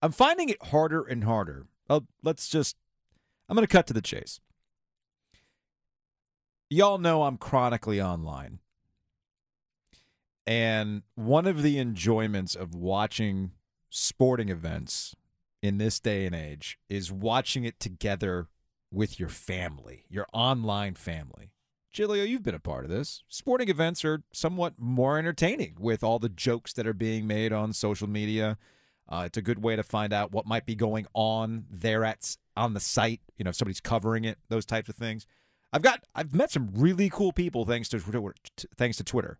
I'm finding it harder and harder. Oh, let's just, I'm going to cut to the chase. Y'all know I'm chronically online. And one of the enjoyments of watching sporting events in this day and age is watching it together with your family, your online family. Giglio, you've been a part of this. Sporting events are somewhat more entertaining with all the jokes that are being made on social media. Uh, it's a good way to find out what might be going on there at on the site. You know, if somebody's covering it, those types of things. I've got I've met some really cool people thanks to Twitter, thanks to Twitter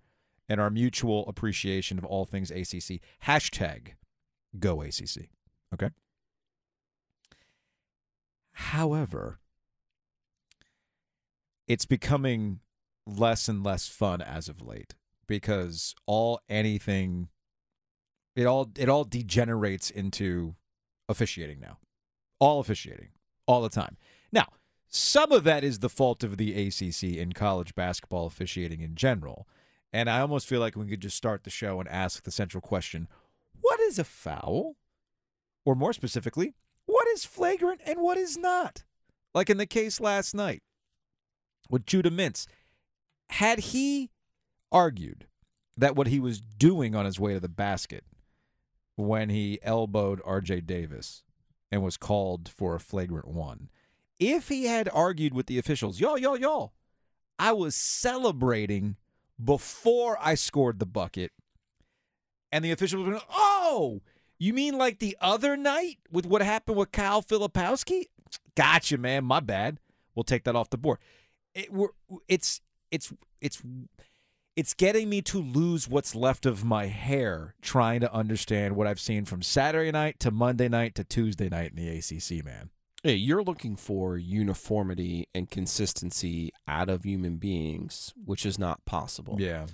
and our mutual appreciation of all things ACC. Hashtag Go ACC. Okay. However, it's becoming less and less fun as of late because all anything it all it all degenerates into officiating now. All officiating all the time. Now, some of that is the fault of the ACC in college basketball officiating in general. And I almost feel like we could just start the show and ask the central question what is a foul? Or more specifically, what is flagrant and what is not? Like in the case last night with Judah Mintz. Had he argued that what he was doing on his way to the basket when he elbowed RJ Davis and was called for a flagrant one, if he had argued with the officials, y'all, y'all, y'all, I was celebrating before I scored the bucket. And the official was going, oh, you mean like the other night with what happened with Kyle Filipowski? Gotcha, man. My bad. We'll take that off the board. It, it's it's it's it's getting me to lose what's left of my hair trying to understand what I've seen from Saturday night to Monday night to Tuesday night in the ACC, man. Hey, you're looking for uniformity and consistency out of human beings, which is not possible. Yeah.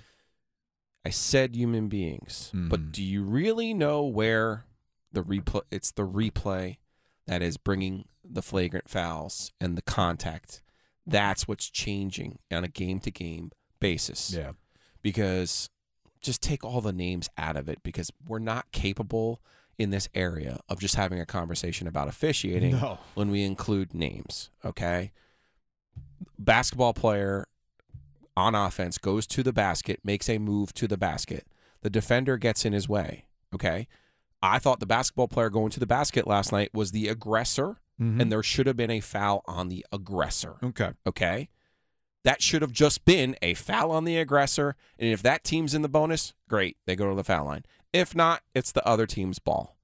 I said human beings, mm-hmm. but do you really know where the replay? It's the replay that is bringing the flagrant fouls and the contact. That's what's changing on a game to game basis. Yeah. Because just take all the names out of it because we're not capable in this area of just having a conversation about officiating no. when we include names. Okay. Basketball player on offense goes to the basket, makes a move to the basket. The defender gets in his way. Okay. I thought the basketball player going to the basket last night was the aggressor, mm-hmm. and there should have been a foul on the aggressor. Okay. Okay. That should have just been a foul on the aggressor. And if that team's in the bonus, great. They go to the foul line. If not, it's the other team's ball.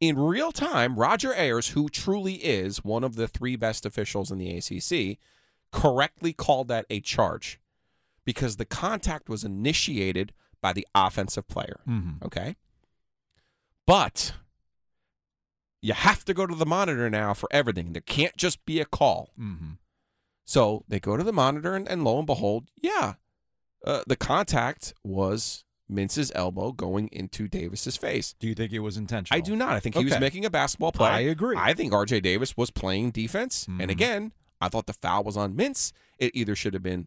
In real time, Roger Ayers, who truly is one of the three best officials in the ACC, correctly called that a charge because the contact was initiated by the offensive player. Mm-hmm. Okay. But you have to go to the monitor now for everything. There can't just be a call. Mm-hmm. So they go to the monitor, and, and lo and behold, yeah, uh, the contact was Mintz's elbow going into Davis's face. Do you think it was intentional? I do not. I think he okay. was making a basketball play. I agree. I think RJ Davis was playing defense. Mm-hmm. And again, I thought the foul was on Mintz. It either should have been,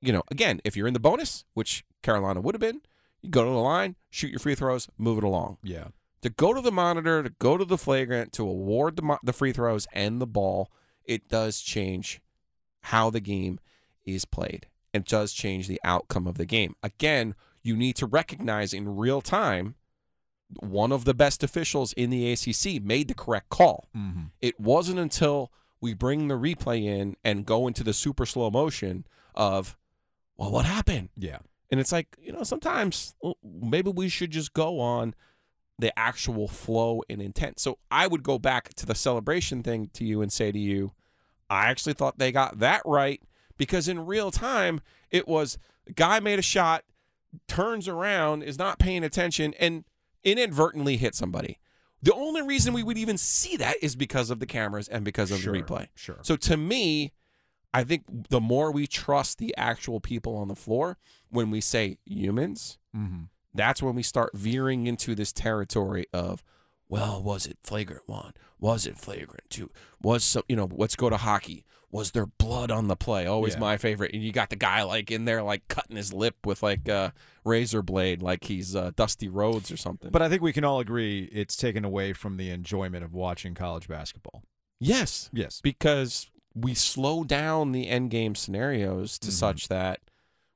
you know, again, if you're in the bonus, which Carolina would have been, you go to the line, shoot your free throws, move it along. Yeah. To go to the monitor, to go to the flagrant, to award the the free throws and the ball, it does change how the game is played. It does change the outcome of the game. Again, you need to recognize in real time one of the best officials in the ACC made the correct call. Mm-hmm. It wasn't until we bring the replay in and go into the super slow motion of, well, what happened? Yeah. And it's like, you know, sometimes maybe we should just go on the actual flow and intent. So I would go back to the celebration thing to you and say to you, I actually thought they got that right because in real time, it was guy made a shot, turns around, is not paying attention, and inadvertently hit somebody. The only reason we would even see that is because of the cameras and because of Sure, the replay. Sure. So to me, I think the more we trust the actual people on the floor, when we say humans, mm-hmm. that's when we start veering into this territory of, well, was it flagrant one? Was it flagrant two? Was some, you know, let's go to hockey. Was there blood on the play? Always Yeah. my favorite. And you got the guy like in there, like cutting his lip with like a razor blade, like he's uh, Dusty Rhodes or something. But I think we can all agree it's taken away from the enjoyment of watching college basketball. yes, Yes. because we slow down the end game scenarios to Mhm. such that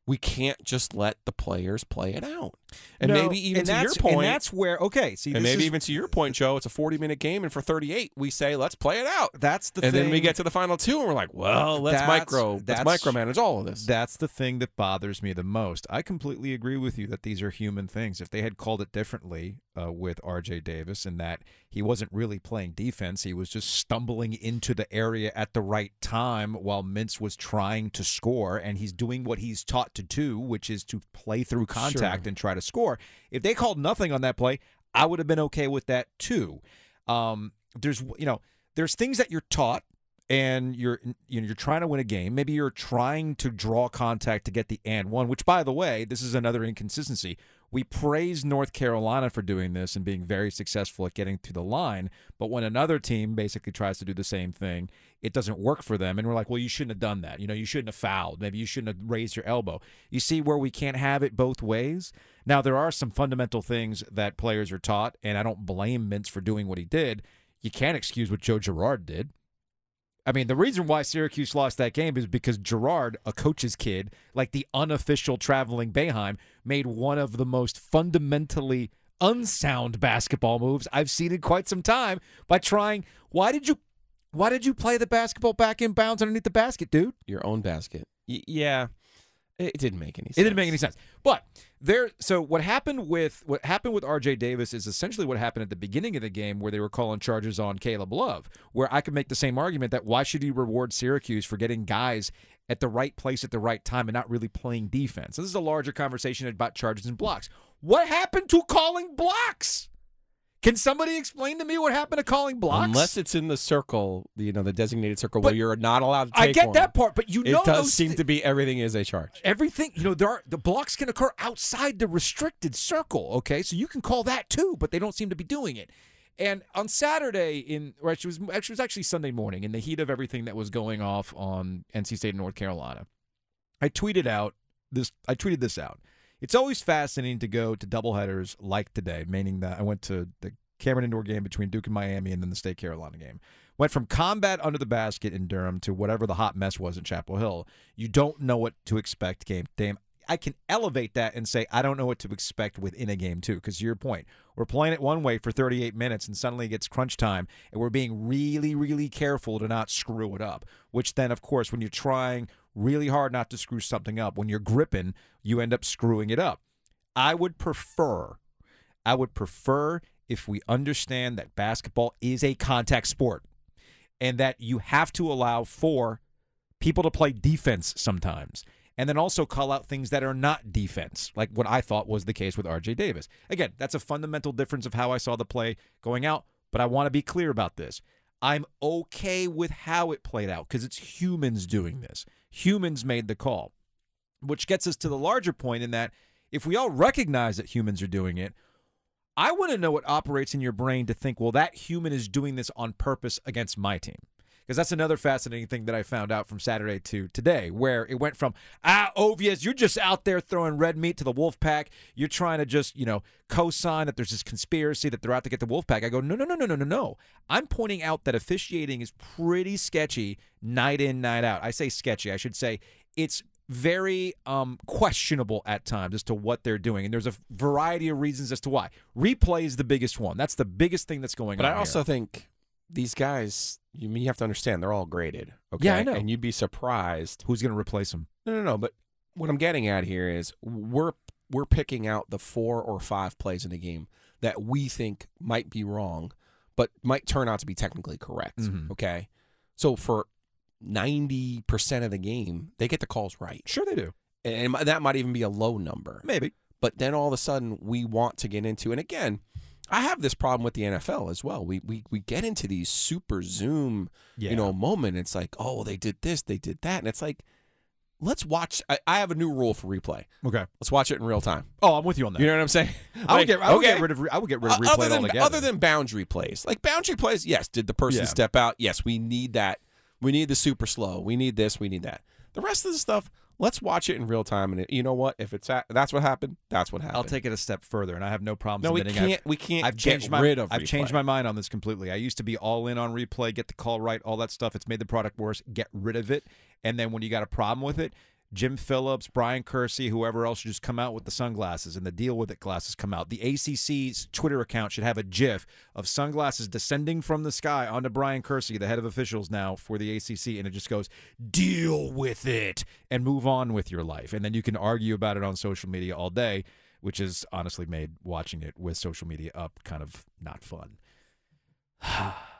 we can't just let the players play it out. And No, maybe even and to your that's- point, and that's where okay. See, and maybe is- even to your point, Joe, it's a 40 minute game, and for 38, we say, let's play it out. that's the and thing. then we get to the final two, and we're like, well, let's That's- micro, let's micromanage all of this. That's the thing that bothers me the most. I completely agree with you that these are human things. If they had called it differently uh, with R.J. Davis and that he wasn't really playing defense, he was just stumbling into the area at the right time while Mintz was trying to score, and he's doing what he's taught to do, which is to play through contact Sure. and try to score. If they called nothing on that play, I would have been okay with that too. Um, there's you know there's things that you're taught and you're you know you're trying to win a game. Maybe you're trying to draw contact to get the and one. Which, by the way, this is another inconsistency. We praise North Carolina for doing this and being very successful at getting to the line, but when another team basically tries to do the same thing, it doesn't work for them, and we're like, well, you shouldn't have done that. You know, you shouldn't have fouled. Maybe you shouldn't have raised your elbow. You see where we can't have it both ways. Now there are some fundamental things that players are taught, and I don't blame Mintz for doing what he did. You can't excuse what Joe Girard did. I mean, the reason why Syracuse lost that game is because Girard, a coach's kid, like the unofficial traveling Boeheim, made one of the most fundamentally unsound basketball moves I've seen in quite some time by trying. Why did you? Why did you play the basketball back in bounds underneath the basket, dude? Your own basket. Y- yeah, it didn't make any sense. It didn't make any sense. But there so what happened with what happened with RJ Davis is essentially what happened at the beginning of the game where they were calling charges on Caleb Love, where I could make the same argument that why should you reward Syracuse for getting guys at the right place at the right time and not really playing defense? This is a larger conversation about charges and blocks. What happened to calling blocks? Can somebody explain to me what happened to calling blocks? Unless it's in the circle, you know, the designated circle But where you're not allowed to take I get one. that part, but you It know it does seem thi- to be everything is a charge. everything you know there are the blocks can occur outside the restricted circle okay so you can call that too but they don't seem to be doing it and on saturday in or actually it was actually it was actually sunday morning in the heat of everything that was going off on nc state and north carolina i tweeted out this i tweeted this out it's always fascinating to go to doubleheaders like today meaning that i went to the cameron indoor game between duke and miami and then the state carolina game went from combat under the basket in Durham to whatever the hot mess was in Chapel Hill. You don't know what to expect game game. I can elevate that and say I don't know what to expect within a game too. Because your point, we're playing it one way for 38 minutes, and suddenly it gets crunch time, and we're being really, really careful to not screw it up. Which then, of course, when you're trying really hard not to screw something up, when you're gripping, you end up screwing it up. I would prefer, I would prefer if we understand that basketball is a contact sport and that you have to allow for people to play defense sometimes. And then also call out things that are not defense, like what I thought was the case with RJ Davis. Again, that's a fundamental difference of how I saw the play going out, but I want to be clear about this. I'm okay with how it played out because it's humans doing this. Humans made the call, which gets us to the larger point in that if we all recognize that humans are doing it, I want to know what operates in your brain to think, well, that human is doing this on purpose against my team. Because that's another fascinating thing that I found out from Saturday to today, where it went from, ah, Ovies, you're just out there throwing red meat to the wolf pack. You're trying to just, you know, co sign that there's this conspiracy that they're out to get the wolf pack. I go, no, no, no, no, no, no, no. I'm pointing out that officiating is pretty sketchy night in, night out. I say sketchy. I should say it's very um, questionable at times as to what they're doing. And there's a variety of reasons as to why. Replay is the biggest one. That's the biggest thing that's going But on. I also here. think these guys, you, you have to understand, they're all graded. Okay? Yeah, I know. And you'd be surprised. who's going to replace him? No, no, no. But what I'm getting at here is we're we're picking out the four or five plays in a game that we think might be wrong, but might turn out to be technically correct. Mhm. Okay. So for 90% of the game, they get the calls right. Sure, they do. And that might even be a low number. Maybe. But then all of a sudden, we want to get into, and again, I have this problem with the NFL as well. We we we get into these super zoom, Yeah. you know, moment. It's like, oh, they did this, they did that, and it's like, let's watch. I, I have a new rule for replay. Okay. Let's watch it in real time. Oh, I'm with you on that. You know what I'm saying? I would get I would okay. get rid of re- I would get rid of Uh, replay other than altogether. other than boundary plays, like boundary plays, yes. Did the person Yeah. step out? Yes, we need that. We need the super slow. We need this. We need that. The rest of the stuff, let's watch it in real time. And it, you know what? If it's at, that's what happened, that's what happened. I'll take it a step further, and I have no problem No, we submitting. I've- can't. we can't. I've changed get my rid of. I've changed my mind on this completely. I used to be all in on replay, get the call right, all that stuff. It's made the product worse. Get rid of it. And then when you got a problem with it, Jim Phillips, Bryan Kersey, whoever else should just come out with the sunglasses and the deal with it glasses come out. The ACC's Twitter account should have a GIF of sunglasses descending from the sky onto Bryan Kersey, the head of officials now for the ACC, and it just goes, "Deal with it and move on with your life." And then you can argue about it on social media all day which has honestly made watching it with social media up kind of not fun.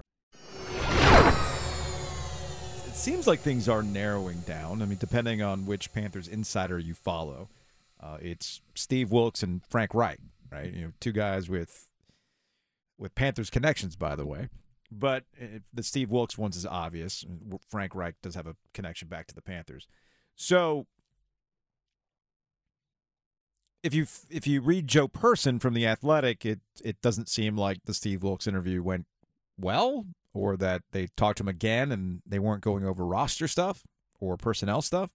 Seems like things are narrowing down. I mean, depending on which Panthers insider you follow, uh, it's Steve Wilks and Frank Reich, right? You know, two guys with with Panthers connections, by the way. But uh, the Steve Wilks one's is obvious. Frank Reich does have a connection back to the Panthers. So if you if you read Joe Person from the Athletic, it it doesn't seem like the Steve Wilks interview went well, or that they talked to him again and they weren't going over roster stuff or personnel stuff,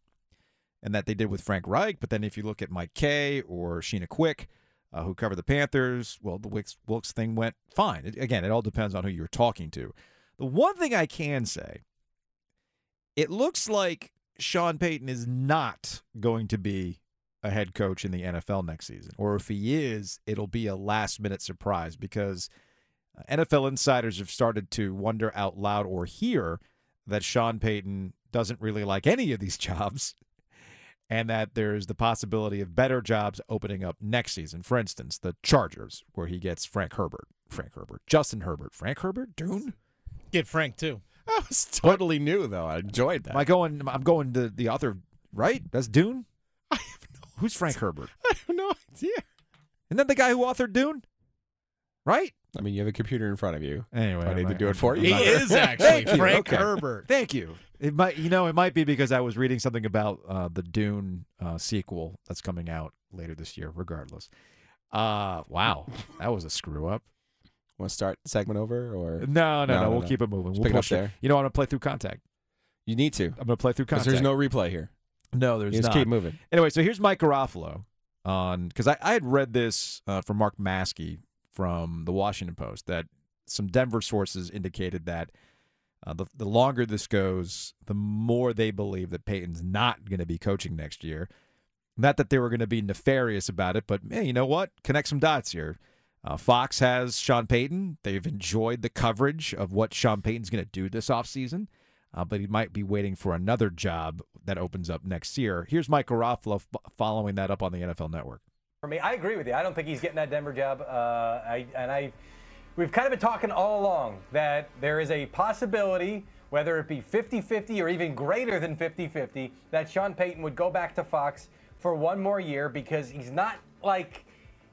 and that they did with Frank Reich. But then if you look at Mike Kaye or Sheena Quick, uh, who covered the Panthers, well, the Wilks, Wilks thing went fine. It, again, it all depends on who you're talking to. The one thing I can say, it looks like Sean Payton is not going to be a head coach in the NFL next season. Or if he is, it'll be a last minute surprise because NFL insiders have started to wonder out loud or hear that Sean Payton doesn't really like any of these jobs and that there's the possibility of better jobs opening up next season. For instance, the Chargers, where he gets Frank Herbert. Frank Herbert. Justin Herbert. Frank Herbert? Dune? Get Frank too. That was totally new, though. I enjoyed that. Am I going I'm going to the author right? That's Dune? I have no, Who's Frank Herbert? I have no idea. Isn't that the guy who authored Dune? Right? I mean, you have a computer in front of you. Anyway, I need I'm to not- do it for I'm you? He not- is actually Thank you. Frank Okay. Herbert. Thank you. It might, you know, it might be because I was reading something about uh, the Dune uh, sequel that's coming out later this year. Regardless, uh, wow, that was a screw up. Want to start the segment over, or No, no, no. No, we'll no. keep it moving. Just we'll pick it up push it. there. You know, I'm gonna play through contact. you need to? I'm gonna play through Because contact. there's no replay here. no, there's You just not. keep moving. Anyway, so here's Mike Garafolo on because I, I had read this uh, from Mark Maske from the Washington Post that some Denver sources indicated that uh, the the longer this goes, the more they believe that Payton's not going to be coaching next year. Not that they were going to be nefarious about it, but man, you know what? Connect some dots here. Uh, Fox has Sean Payton. They've enjoyed the coverage of what Sean Payton's going to do this offseason, uh, but he might be waiting for another job that opens up next year. Here's Mike Garafolo f- following that up on the NFL Network. For me, I agree with you. I don't think he's getting that Denver job. Uh, I, and I, we've kind of been talking all along that there is a possibility, whether it be 50-50 or even greater than 50-50, that Sean Payton would go back to Fox for one more year because he's not like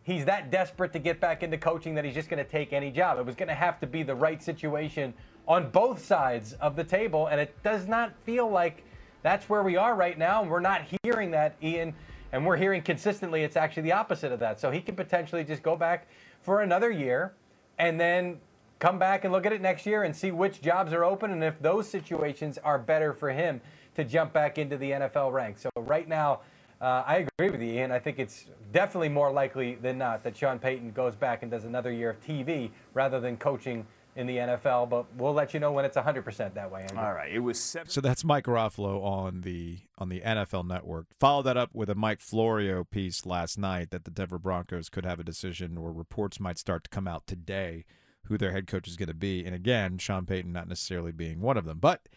he's that desperate to get back into coaching that he's just going to take any job. It was going to have to be the right situation on both sides of the table, and it does not feel like that's where we are right now. And we're not hearing that, Ian, and we're hearing consistently it's actually the opposite of that. So he could potentially just go back for another year and then come back and look at it next year and see which jobs are open and if those situations are better for him to jump back into the NFL ranks. So right now, uh, I agree with you, Ian. I think it's definitely more likely than not that Sean Payton goes back and does another year of TV rather than coaching in the NFL, but we'll let you know when it's 100% that way. Andrew. All right. It was seven. So that's Mike Garafolo on the on the NFL Network. Follow that up with a Mike Florio piece last night that the Denver Broncos could have a decision, or reports might start to come out today who their head coach is going to be. And again, Sean Payton not necessarily being one of them, but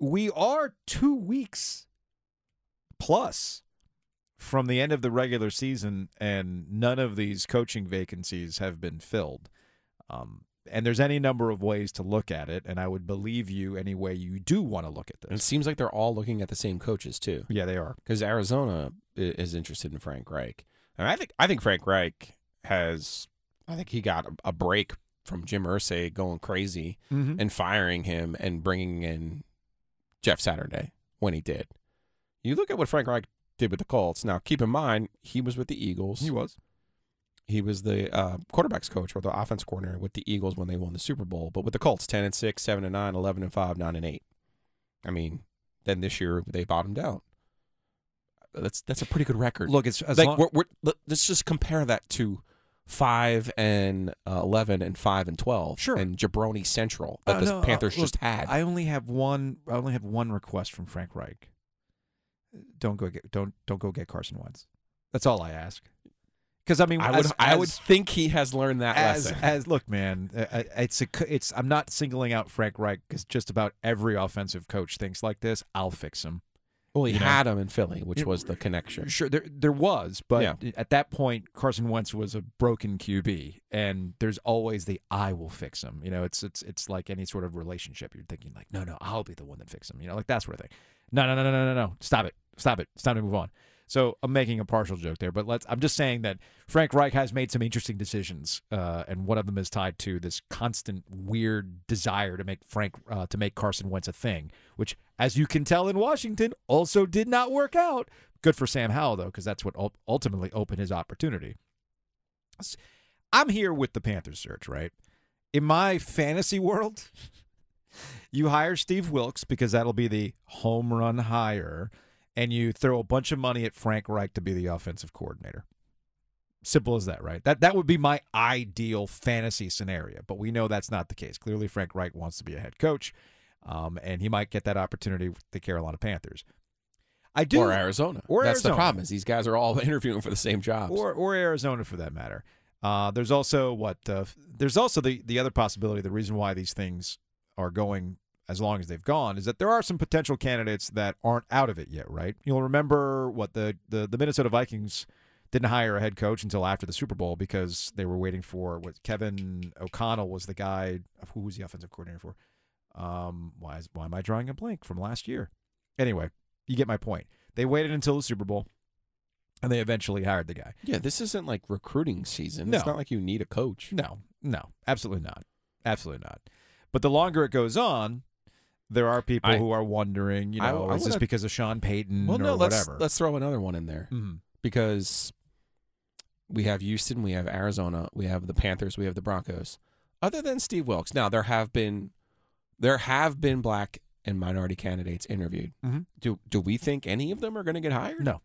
we are two weeks plus from the end of the regular season, and none of these coaching vacancies have been filled. Um, and there's any number of ways to look at it, and I would believe you any way you do want to look at And it seems like they're all looking at the same coaches too, Yeah, they are. because Arizona is interested in Frank Reich, and I think I think Frank Reich has, I think he got a, a break from Jim Irsay going crazy Mm-hmm. and firing him and bringing in Jeff Saturday when he did. You look at what Frank Reich did with the Colts. Now, keep in mind he was with the Eagles. He was. He was the uh, quarterbacks coach or the offense coordinator with the Eagles when they won the Super Bowl. But with the Colts, 10 and 6, 7 and 9, 11 and 5, 9 and 8. I mean, then this year they bottomed out. That's that's a pretty good record. Look, it's as like long- we're, we're, let- let's just compare that to 5 and uh, 11 and 5 and 12 Sure. and Jabroni Central that Uh, the no, uh, Panthers look, just had. I only have one. I only have one request from Frank Reich. Don't go get don't don't go get Carson Wentz. That's all I ask. Because I mean, I would as- I would as- think he has learned that as lesson. as look, man, uh, uh, it's a it's. I'm not singling out Frank Reich because just about every offensive coach thinks like this. I'll fix him. well, he you know. had him in Philly, which It- was the connection. Sure, there there was, but Yeah. at that point, Carson Wentz was a broken QB, and there's always the "I will fix him." You know, it's it's it's like any sort of relationship. You're thinking like, no, no, I'll be the one that fixes him. You know, like that sort of thing. No, no, no, no, no, no, no. Stop it, stop it. It's time to move on. So I'm making a partial joke there, but let's. I'm just saying that Frank Reich has made some interesting decisions, uh, and one of them is tied to this constant weird desire to make Frank uh, to make Carson Wentz a thing, which, as you can tell in Washington, also did not work out. Good for Sam Howell though, because that's what ultimately opened his opportunity. I'm here with the Panthers search, right? In my fantasy world, you hire Steve Wilks because that'll be the home run hire, and you throw a bunch of money at Frank Reich to be the offensive coordinator. Simple as that, right? That that would be my ideal fantasy scenario, but we know that's not the case. Clearly, Frank Reich wants to be a head coach, um, and he might get that opportunity with the Carolina Panthers. I do, or Arizona. Or That's the problem is these guys are all interviewing for the same jobs. or or Arizona for that matter. Uh, there's also what uh, there's also the the other possibility. The reason why these things are going as long as they've gone is that there are some potential candidates that aren't out of it yet. Right? You'll remember what the the, the Minnesota Vikings didn't hire a head coach until after the Super Bowl because they were waiting for what Kevin O'Connell was the guy. Who was the offensive coordinator for? Um, why is why am I drawing a blank from last year? Anyway, you get my point. They waited until the Super Bowl, and they eventually hired the guy. yeah, this isn't like recruiting season. No. It's not like you need a coach. No, no, absolutely not. Absolutely not. But the longer it goes on, there are people I- who are wondering, you know, I is this wanna- because of Sean Payton Well, or no, let's whatever? let's throw another one in there Mhm. because we have Houston, we have Arizona, we have the Panthers, we have the Broncos. Other than Steve Wilks, now there have been there have been black and minority candidates interviewed. Mhm. Do do we think any of them are going to get hired? No.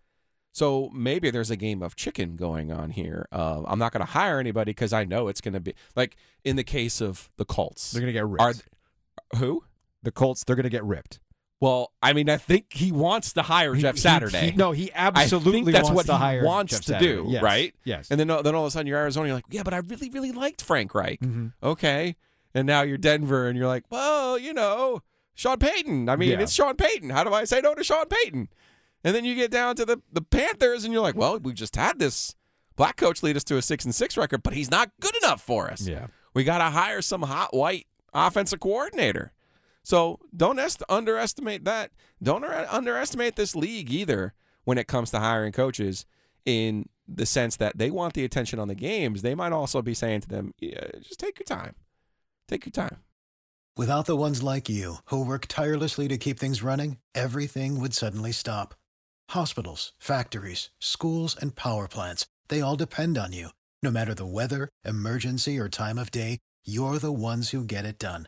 So maybe there's a game of chicken going on here. Uh, I'm not going to hire anybody because I know it's going to be like in the case of the Colts. They're going to get ripped. Are who? The Colts, they're going to get ripped. Well, I mean, I think he wants to hire Jeff Saturday. he- no, he I absolutely think that's wants what to he hire wants Jeff to Saturday. do, Yes. right? Yes. And then, then all of a sudden you're Arizona. You're like, yeah, but I really, really liked Frank Reich. Mhm. Okay. And now you're Denver, and you're like, well, you know, Sean Payton. I mean, Yeah. it's Sean Payton. How do I say no to Sean Payton? And then you get down to the the Panthers, and you're like, well, we just had this black coach lead us to a six and six record, but he's not good enough for us. Yeah. We got to hire some hot white offensive coordinator. So don't est- underestimate that. Don't under- underestimate this league either when it comes to hiring coaches. In the sense that they want the attention on the games, they might also be saying to them, yeah, "Just take your time. Take your time." Without the ones like you, who work tirelessly to keep things running, everything would suddenly stop. Hospitals, factories, schools, and power plants, they all depend on you. No matter the weather, emergency, or time of day, you're the ones who get it done.